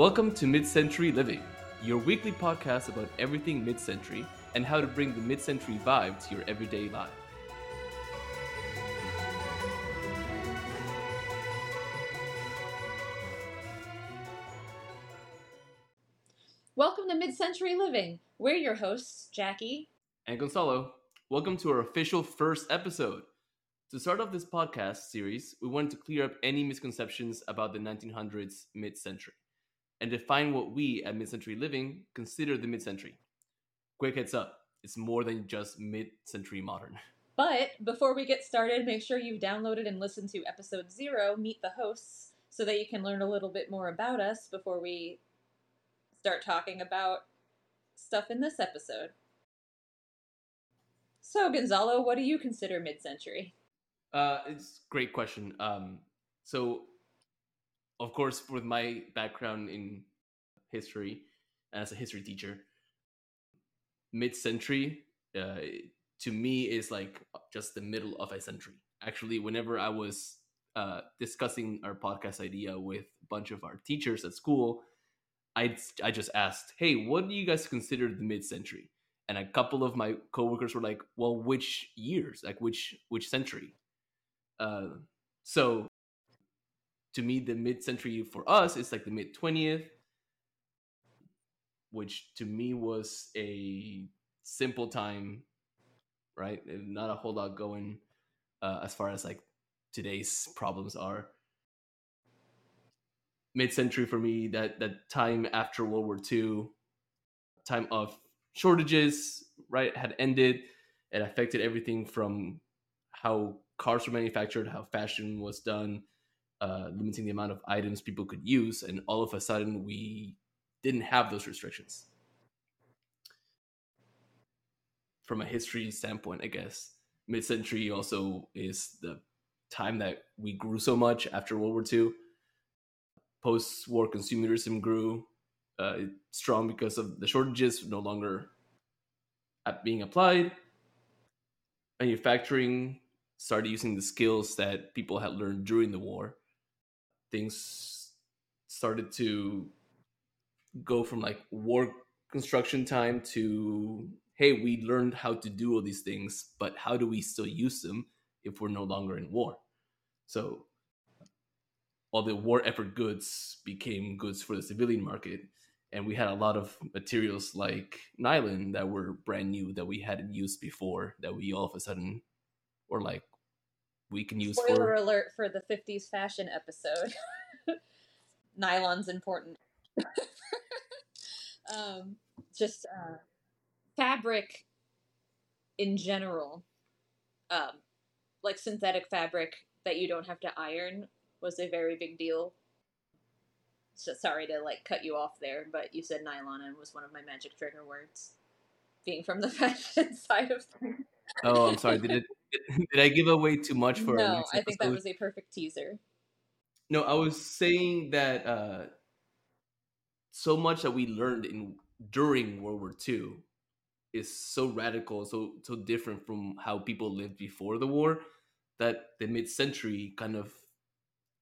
Welcome to Mid Century Living, your weekly podcast about everything mid century and how to bring the mid century vibe to your everyday life. Welcome to Mid Century Living. We're your hosts, Jacky. And Gonzalo, welcome to our official first episode. To start off this podcast series, we wanted to clear up any misconceptions about the 1900s mid century and define what we at Mid Century Living consider the mid century. Quick heads up, it's more than just mid century modern. But before we get started, make sure you've downloaded and listened to episode zero, Meet the Hosts, so that you can learn a little bit more about us before we start talking about stuff in this episode. So, Gonzalo, what do you consider mid century? Uh, it's a great question. Um, so, of course, with my background in history as a history teacher, mid century uh, to me is like just the middle of a century. Actually, whenever I was uh, discussing our podcast idea with a bunch of our teachers at school, I I just asked, "Hey, what do you guys consider the mid-century?" And a couple of my coworkers were like, "Well, which years? Like which which century?" Uh, so to me, the mid-century for us is like the mid twentieth, which to me was a simple time, right? Not a whole lot going uh, as far as like today's problems are mid-century for me that that time after world war ii time of shortages right had ended it affected everything from how cars were manufactured how fashion was done uh, limiting the amount of items people could use and all of a sudden we didn't have those restrictions from a history standpoint i guess mid-century also is the time that we grew so much after world war ii post-war consumerism grew uh, strong because of the shortages no longer being applied. Manufacturing started using the skills that people had learned during the war. Things started to go from like war construction time to hey, we learned how to do all these things, but how do we still use them if we're no longer in war? So all the war effort goods became goods for the civilian market and we had a lot of materials like nylon that were brand new that we hadn't used before that we all of a sudden were like we can use Spoiler for alert for the 50s fashion episode. Nylon's important. um, just uh, fabric in general, um, like synthetic fabric that you don't have to iron was a very big deal. So sorry to like cut you off there, but you said nylon and was one of my magic trigger words. Being from the fashion side of things. Oh, I'm sorry. Did it? Did I give away too much for? A No, I think that was a perfect teaser. No, I was saying that uh, so much that we learned in during World War II is so radical, so so different from how people lived before the war that the mid-century kind of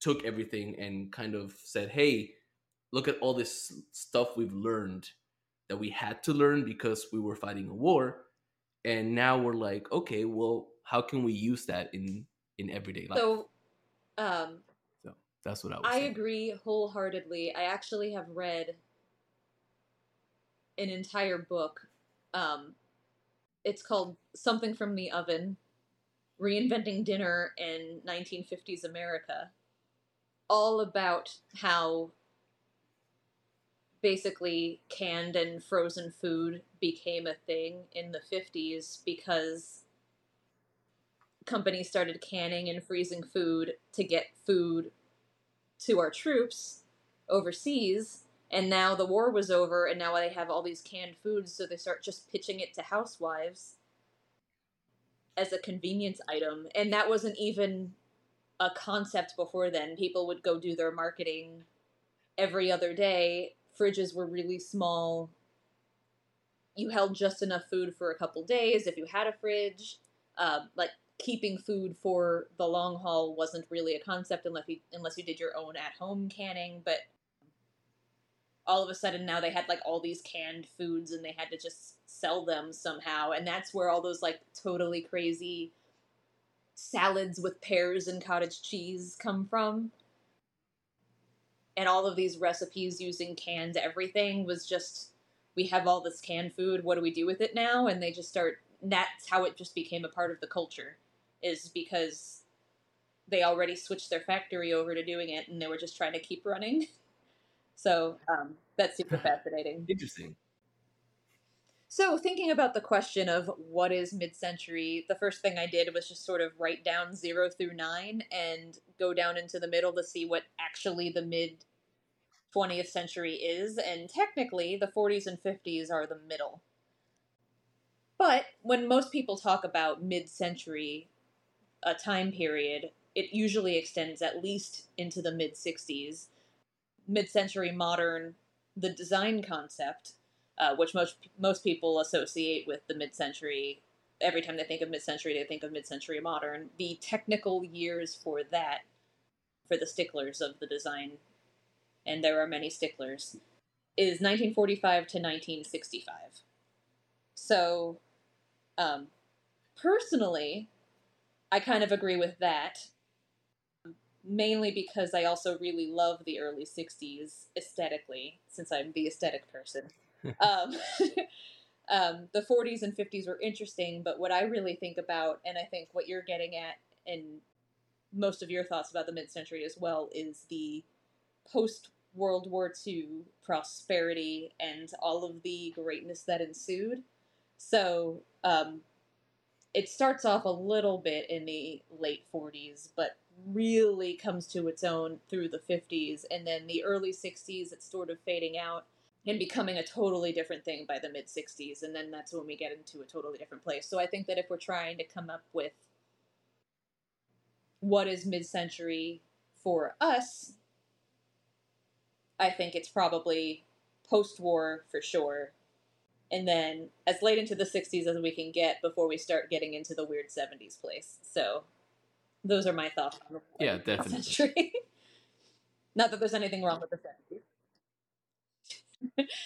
took everything and kind of said, "Hey, look at all this stuff we've learned that we had to learn because we were fighting a war, and now we're like, okay, well, how can we use that in in everyday life?" So, um, so that's what I was. I saying. agree wholeheartedly. I actually have read an entire book. Um, it's called Something from the Oven Reinventing Dinner in 1950s America. All about how basically canned and frozen food became a thing in the 50s because companies started canning and freezing food to get food to our troops overseas and now the war was over and now they have all these canned foods so they start just pitching it to housewives as a convenience item. And that wasn't even a concept before then. People would go do their marketing every other day. Fridges were really small. You held just enough food for a couple days if you had a fridge. Uh, like keeping food for the long haul wasn't really a concept unless you, unless you did your own at home canning but all of a sudden now they had like all these canned foods and they had to just sell them somehow and that's where all those like totally crazy salads with pears and cottage cheese come from. And all of these recipes using canned everything was just we have all this canned food what do we do with it now? And they just start that's how it just became a part of the culture is because they already switched their factory over to doing it and they were just trying to keep running. So um, that's super fascinating. Interesting. so thinking about the question of what is mid-century the first thing i did was just sort of write down 0 through 9 and go down into the middle to see what actually the mid 20th century is and technically the 40s and 50s are the middle. But when most people talk about mid-century a time period it usually extends at least into the mid 60s mid-century modern the design concept uh, which most most people associate with the mid-century. Every time they think of mid-century, they think of mid-century modern. The technical years for that, for the sticklers of the design, and there are many sticklers, is 1945 to 1965. So, um, personally, I kind of agree with that. Mainly because I also really love the early 60s aesthetically, since I'm the aesthetic person um, um, the 40s and 50s were interesting, but what I really think about, and I think what you're getting at, and most of your thoughts about the mid century as well, is the post World War II prosperity and all of the greatness that ensued. So um, it starts off a little bit in the late 40s, but really comes to its own through the 50s, and then the early 60s, it's sort of fading out and becoming a totally different thing by the mid 60s and then that's when we get into a totally different place. So i think that if we're trying to come up with what is mid-century for us i think it's probably post-war for sure and then as late into the 60s as we can get before we start getting into the weird 70s place so those are my thoughts on the Yeah, definitely. century not that there's anything wrong with the 70s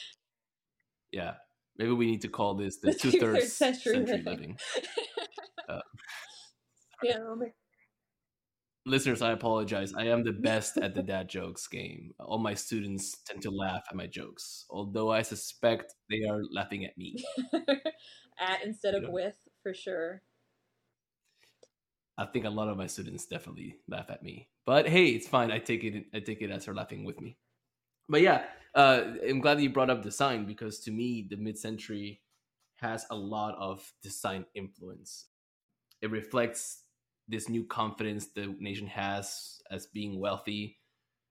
Yeah. Maybe we need to call this the The two two-thirds thirds century century, living. living. Uh, yeah, oh Listeners, I apologize. I am the best at the dad jokes game. All my students tend to laugh at my jokes, although I suspect they are laughing at me. at instead of Yeah. with for sure. I think a lot of my students definitely laugh at me. But hey, it's fine. I take it I take it as they're laughing with me. But yeah, uh, I'm glad that you brought up design because to me, the mid-century has a lot of design influence. It reflects this new confidence the nation has as being wealthy,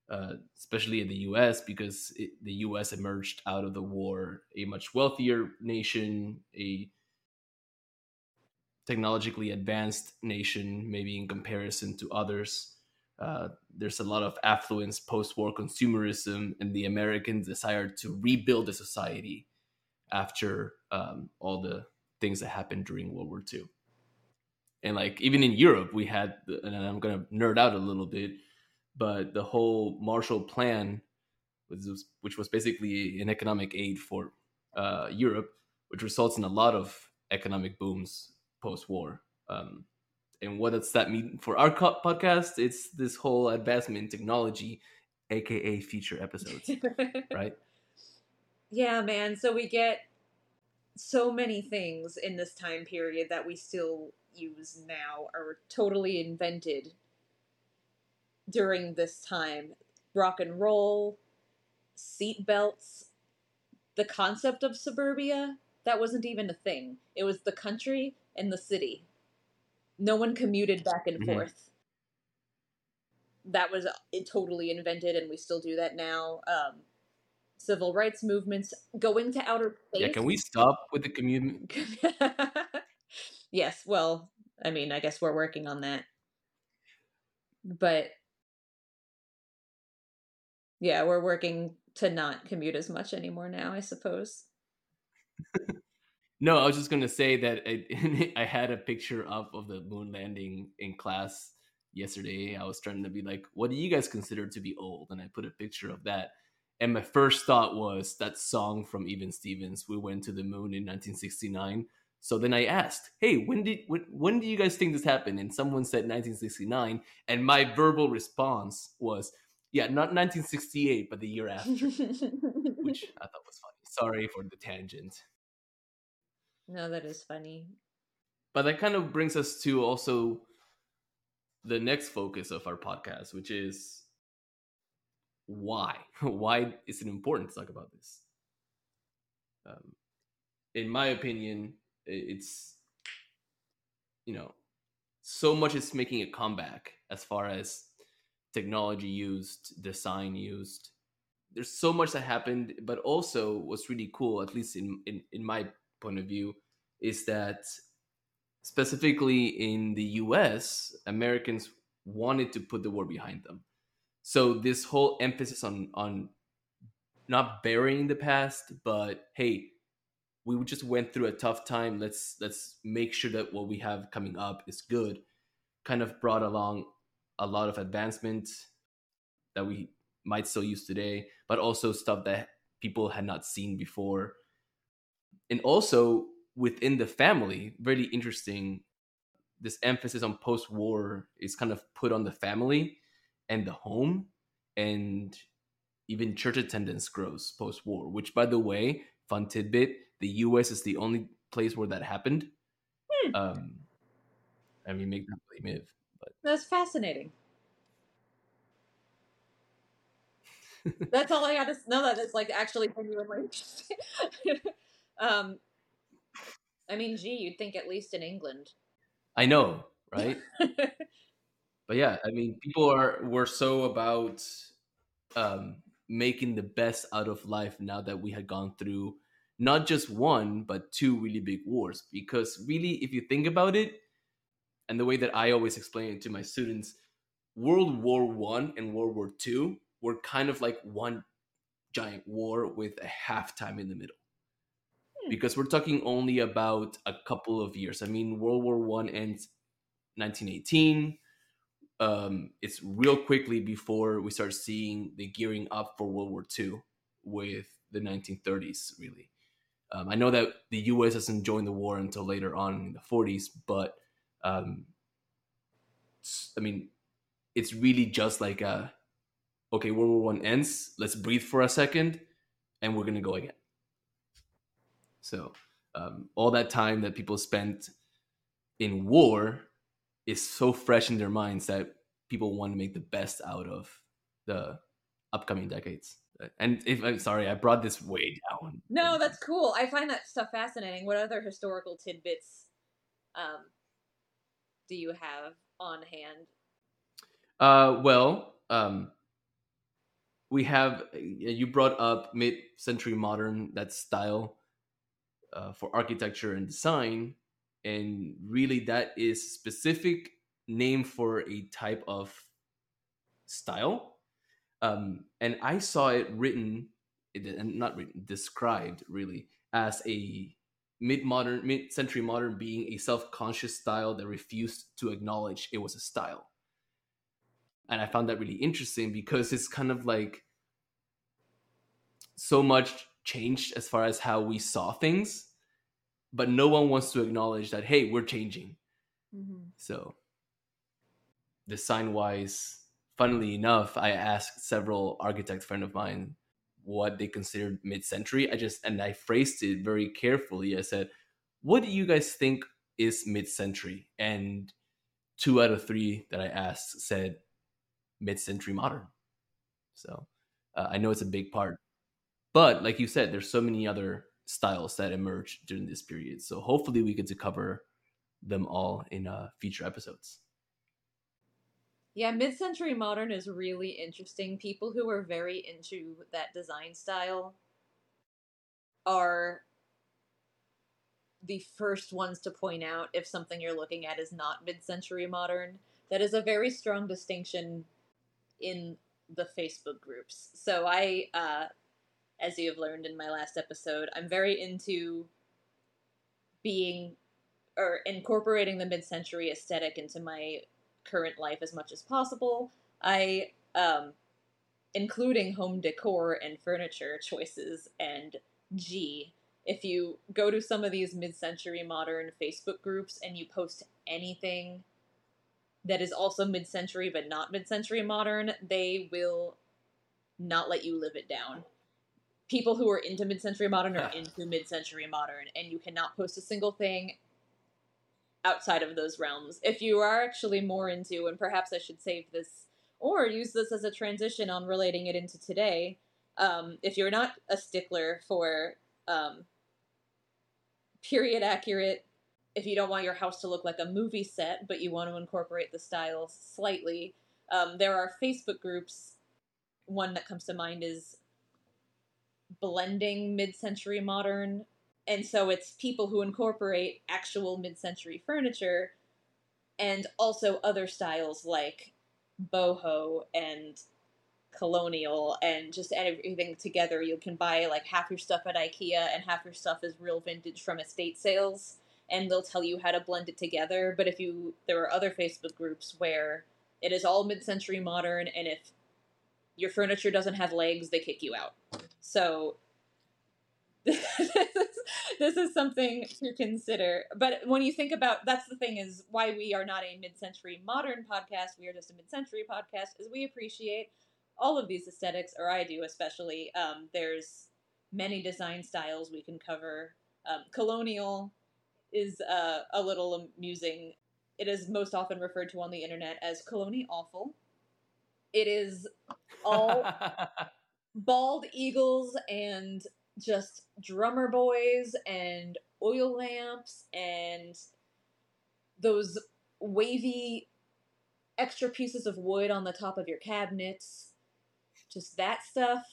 uh, especially in the U.S. because it, the U.S. emerged out of the war a much wealthier nation, a technologically advanced nation, maybe in comparison to others. Uh, there's a lot of affluence, post-war consumerism, and the American desire to rebuild the society after um, all the things that happened during World War II. And like even in Europe, we had, the, and I'm gonna nerd out a little bit, but the whole Marshall Plan, which was, which was basically an economic aid for uh, Europe, which results in a lot of economic booms post-war. Um, and what does that mean for our co- podcast? It's this whole advancement in technology, aka future episodes, right? Yeah, man. So we get so many things in this time period that we still use now are totally invented during this time. Rock and roll, seat belts, the concept of suburbia, that wasn't even a thing. It was the country and the city. No one commuted back and Mhm. forth. That was uh, totally invented, and we still do that now. Um, civil rights movements, going to outer space. Yeah, can we stop with the commute? yes, well, I mean, I guess we're working on that. But yeah, we're working to not commute as much anymore now, I suppose. No, I was just gonna say that I, I had a picture up of the moon landing in class yesterday. I was trying to be like, "What do you guys consider to be old?" And I put a picture of that, And my first thought was that song from Even Stevens, "We Went to the Moon" in 1969. So then I asked, "Hey, when did when, when do you guys think this happened?" And someone said 1969, and my verbal response was, "Yeah, not 1968, but the year after," which I thought was funny. Sorry for the tangent. no, that is funny. But that kind of brings us to also the next focus of our podcast, which is why? why is it important to talk about this? Um, in my opinion, it's you know so much is making a comeback as far as technology used, design used. There's so much that happened, but also what's really cool, at least in in, in my point of view, is that specifically in the US, Americans wanted to put the war behind them. So this whole emphasis on on not burying the past, but hey, we just went through a tough time. Let's let's make sure that what we have coming up is good. Kind of brought along a lot of advancement that we might still use today, but also stuff that people had not seen before. And also within the family, very interesting. This emphasis on post war is kind of put on the family and the home, and even church attendance grows post war, which, by the way, fun tidbit the US is the only place where that happened. Hmm. Um, I mean, make that believe it, but That's fascinating. That's all I got to know. That it's like actually genuinely interesting. um, I mean, gee, you'd think at least in England. I know, right? but yeah, I mean, people are were so about um, making the best out of life now that we had gone through not just one but two really big wars. Because really, if you think about it, and the way that I always explain it to my students, World War One and World War Two were kind of like one giant war with a halftime in the middle because we're talking only about a couple of years. I mean, World War One ends 1918. Um, it's real quickly before we start seeing the gearing up for World War Two with the 1930s. Really, um, I know that the U.S. doesn't join the war until later on in the 40s, but um, I mean, it's really just like a okay, World War One ends. Let's breathe for a second, and we're gonna go again. So um, all that time that people spent in war is so fresh in their minds that people want to make the best out of the upcoming decades. And if I'm sorry, I brought this way down. No, that's cool. I find that stuff fascinating. What other historical tidbits um, do you have on hand? Uh, well, um, we have you brought up mid-century modern that style uh, for architecture and design, and really that is specific name for a type of style. Um, and I saw it written, and not written, described really as a mid-modern, mid-century modern being a self-conscious style that refused to acknowledge it was a style. And I found that really interesting because it's kind of like so much changed as far as how we saw things, but no one wants to acknowledge that hey, we're changing. Mm-hmm. So, design wise, funnily enough, I asked several architect friend of mine what they considered mid-century. I just and I phrased it very carefully. I said, "What do you guys think is mid-century?" And two out of three that I asked said mid-century modern. So uh, I know it's a big part, but like you said, there's so many other styles that emerged during this period. So hopefully we get to cover them all in uh, future episodes. Yeah, mid century modern is really interesting. People who are very into that design style are the first ones to point out if something you're looking at is not mid century modern. That is a very strong distinction in the Facebook groups. So I, uh, as you have learned in my last episode, I'm very into being or incorporating the mid century aesthetic into my current life as much as possible. I um including home decor and furniture choices. And G, if you go to some of these mid century modern Facebook groups and you post anything that is also mid century but not mid century modern, they will not let you live it down. People who are into mid century modern are into mid century modern, and you cannot post a single thing outside of those realms. If you are actually more into, and perhaps I should save this or use this as a transition on relating it into today, um, if you're not a stickler for um, period accurate, if you don't want your house to look like a movie set, but you want to incorporate the style slightly, um, there are Facebook groups. One that comes to mind is blending mid-century modern and so it's people who incorporate actual mid-century furniture and also other styles like boho and colonial and just everything together. You can buy like half your stuff at ikea and half your stuff is real vintage from estate sales and they'll tell you how to blend it together. But if you there are other facebook groups where it is all mid-century modern and if your furniture doesn't have legs they kick you out. So this is, this is something to consider. But when you think about that's the thing is why we are not a mid-century modern podcast, we are just a mid-century podcast is we appreciate all of these aesthetics or I do especially. Um, there's many design styles we can cover. Um, colonial is uh, a little amusing. It is most often referred to on the internet as colony awful. It is all bald eagles and just drummer boys and oil lamps and those wavy extra pieces of wood on the top of your cabinets. Just that stuff.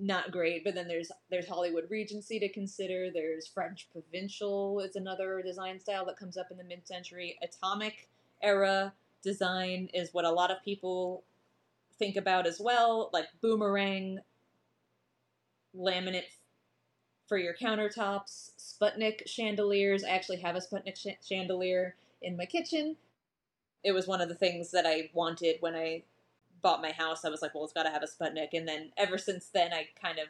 Not great but then there's there's hollywood regency to consider. There's french provincial is another design style that comes up in the mid-century. Atomic era design is what a lot of people think about as well like boomerang laminate for your countertops, Sputnik chandeliers. I actually have a Sputnik sh- chandelier in my kitchen. It was one of the things that I wanted when I bought my house. I was like, well, it's got to have a Sputnik. And then ever since then, I kind of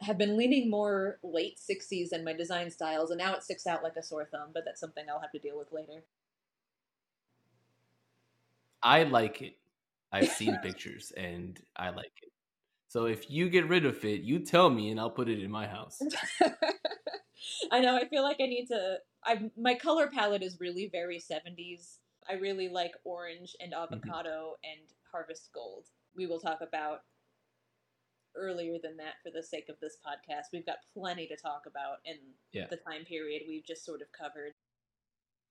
have been leaning more late 60s in my design styles, and now it sticks out like a sore thumb, but that's something I'll have to deal with later. I like it. I've seen pictures and I like it. So if you get rid of it, you tell me and I'll put it in my house. I know. I feel like I need to. I my color palette is really very seventies. I really like orange and mm-hmm. avocado mm-hmm. and harvest gold. We will talk about earlier than that for the sake of this podcast. We've got plenty to talk about in yeah. the time period we've just sort of covered.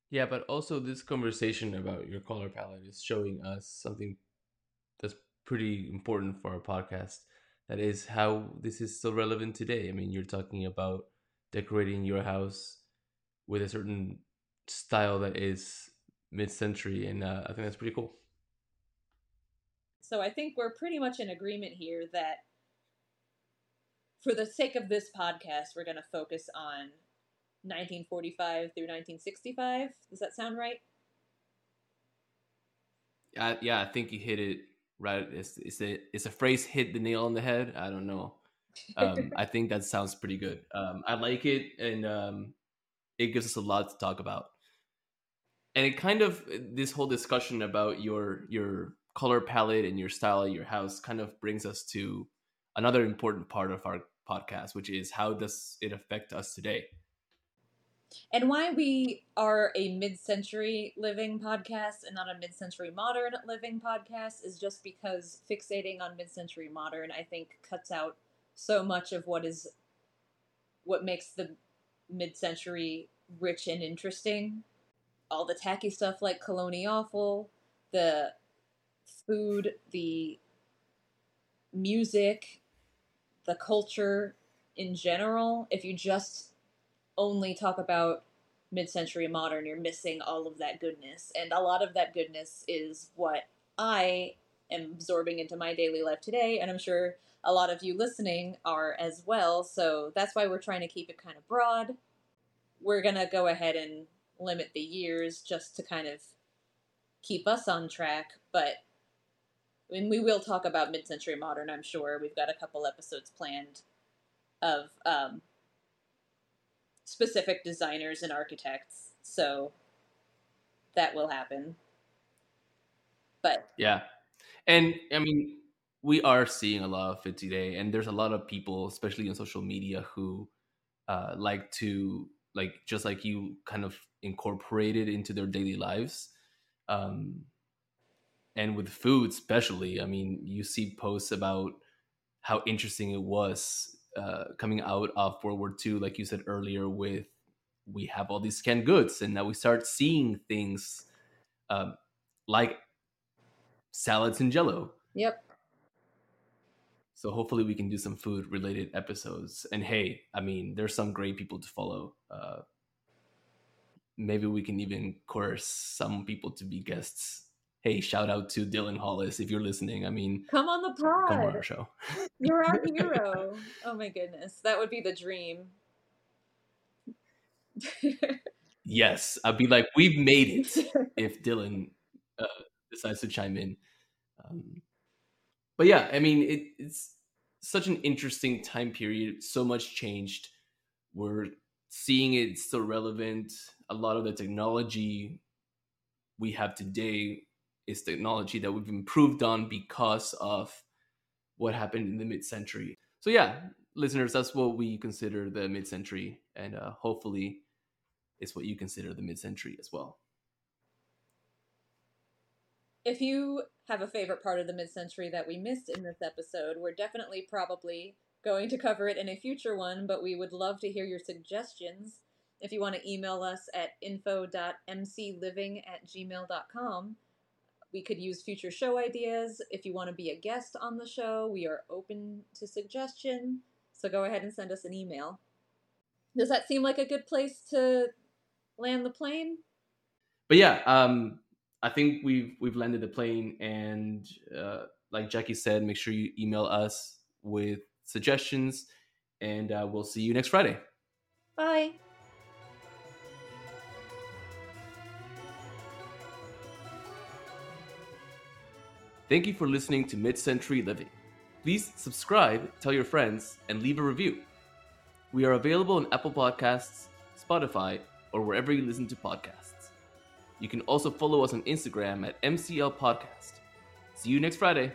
Yeah, but also this conversation about your color palette is showing us something pretty important for our podcast. That is how this is still relevant today. I mean, you're talking about decorating your house with a certain style that is mid-century, and uh, I think that's pretty cool. So I think we're pretty much in agreement here that for the sake of this podcast, we're going to focus on 1945 through 1965. Does that sound right? Uh, yeah, I think you hit it right? It's it's a it's a phrase hit the nail on the head. I don't know. Um, i think that sounds pretty good. Um, i like it and um, it gives us a lot to talk about. And it kind of this whole discussion about your your color palette and your style of your house kind of brings us to another important part of our podcast which is how does it affect us today and why we are a mid century living podcast and not a mid century modern living podcast is just because fixating on mid century modern, I think, cuts out so much of what is what makes the mid century rich and interesting. All the tacky stuff like Colony Awful, the food, the music, the culture in general. If you just only talk about mid-century modern you're missing all of that goodness. And a lot of that goodness is what i am absorbing into my daily life today and i'm sure a lot of you listening are as well. So that's why we're trying to keep it kind of broad. We're going to go ahead and limit the years just to kind of keep us on track but I mean, we will talk about mid-century modern. I'm sure. We've got a couple episodes planned of um, specific designers and architects, so that will happen. But yeah, and I mean, we are seeing a lot of it today, and there's a lot of people, especially on social media, who uh, like to like just like you, kind of incorporate it into their daily lives. Um, and with food especially i mean you see posts about how interesting it was uh, coming out of world war ii like you said earlier with we have all these canned goods and now we start seeing things um, like salads and jello. Yep. So hopefully we can do some food related episodes. And hey i mean there's some great people to follow. Uh, maybe we can even coerce some people to be guests hey, shout out to Dylan Hollis if you're listening. I mean, come on the pod. Come on our show. You're our hero. oh my goodness, that would be the dream. yes, I'd be like, we've made it. if Dylan uh, decides to chime in. Um, but yeah, I mean, it, it's such an interesting time period. So much changed. We're seeing it still relevant. A lot of the technology we have today is technology that we've improved on because of what happened in the mid-century. So yeah, listeners, that's what we consider the mid-century, and uh, hopefully, it's what you consider the mid-century as well. If you have a favorite part of the mid-century that we missed in this episode, we're definitely probably going to cover it in a future one, but we would love to hear your suggestions. If you want to email us at info.mcliving at gmail.com, we could use future show ideas. If you want to be a guest on the show, we are open to suggestion. So go ahead and send us an email. Does that seem like a good place to land the plane? But yeah, um, I think we've we've landed the plane, and uh, like Jacky said, make sure you email us with suggestions, and uh, we'll see you next Friday. Bye. Thank you for listening to Mid Century Living. Please subscribe, tell your friends, and leave a review. We are available on Apple Podcasts, Spotify, or wherever you listen to podcasts. You can also follow us on Instagram at MCL Podcast. See you next Friday.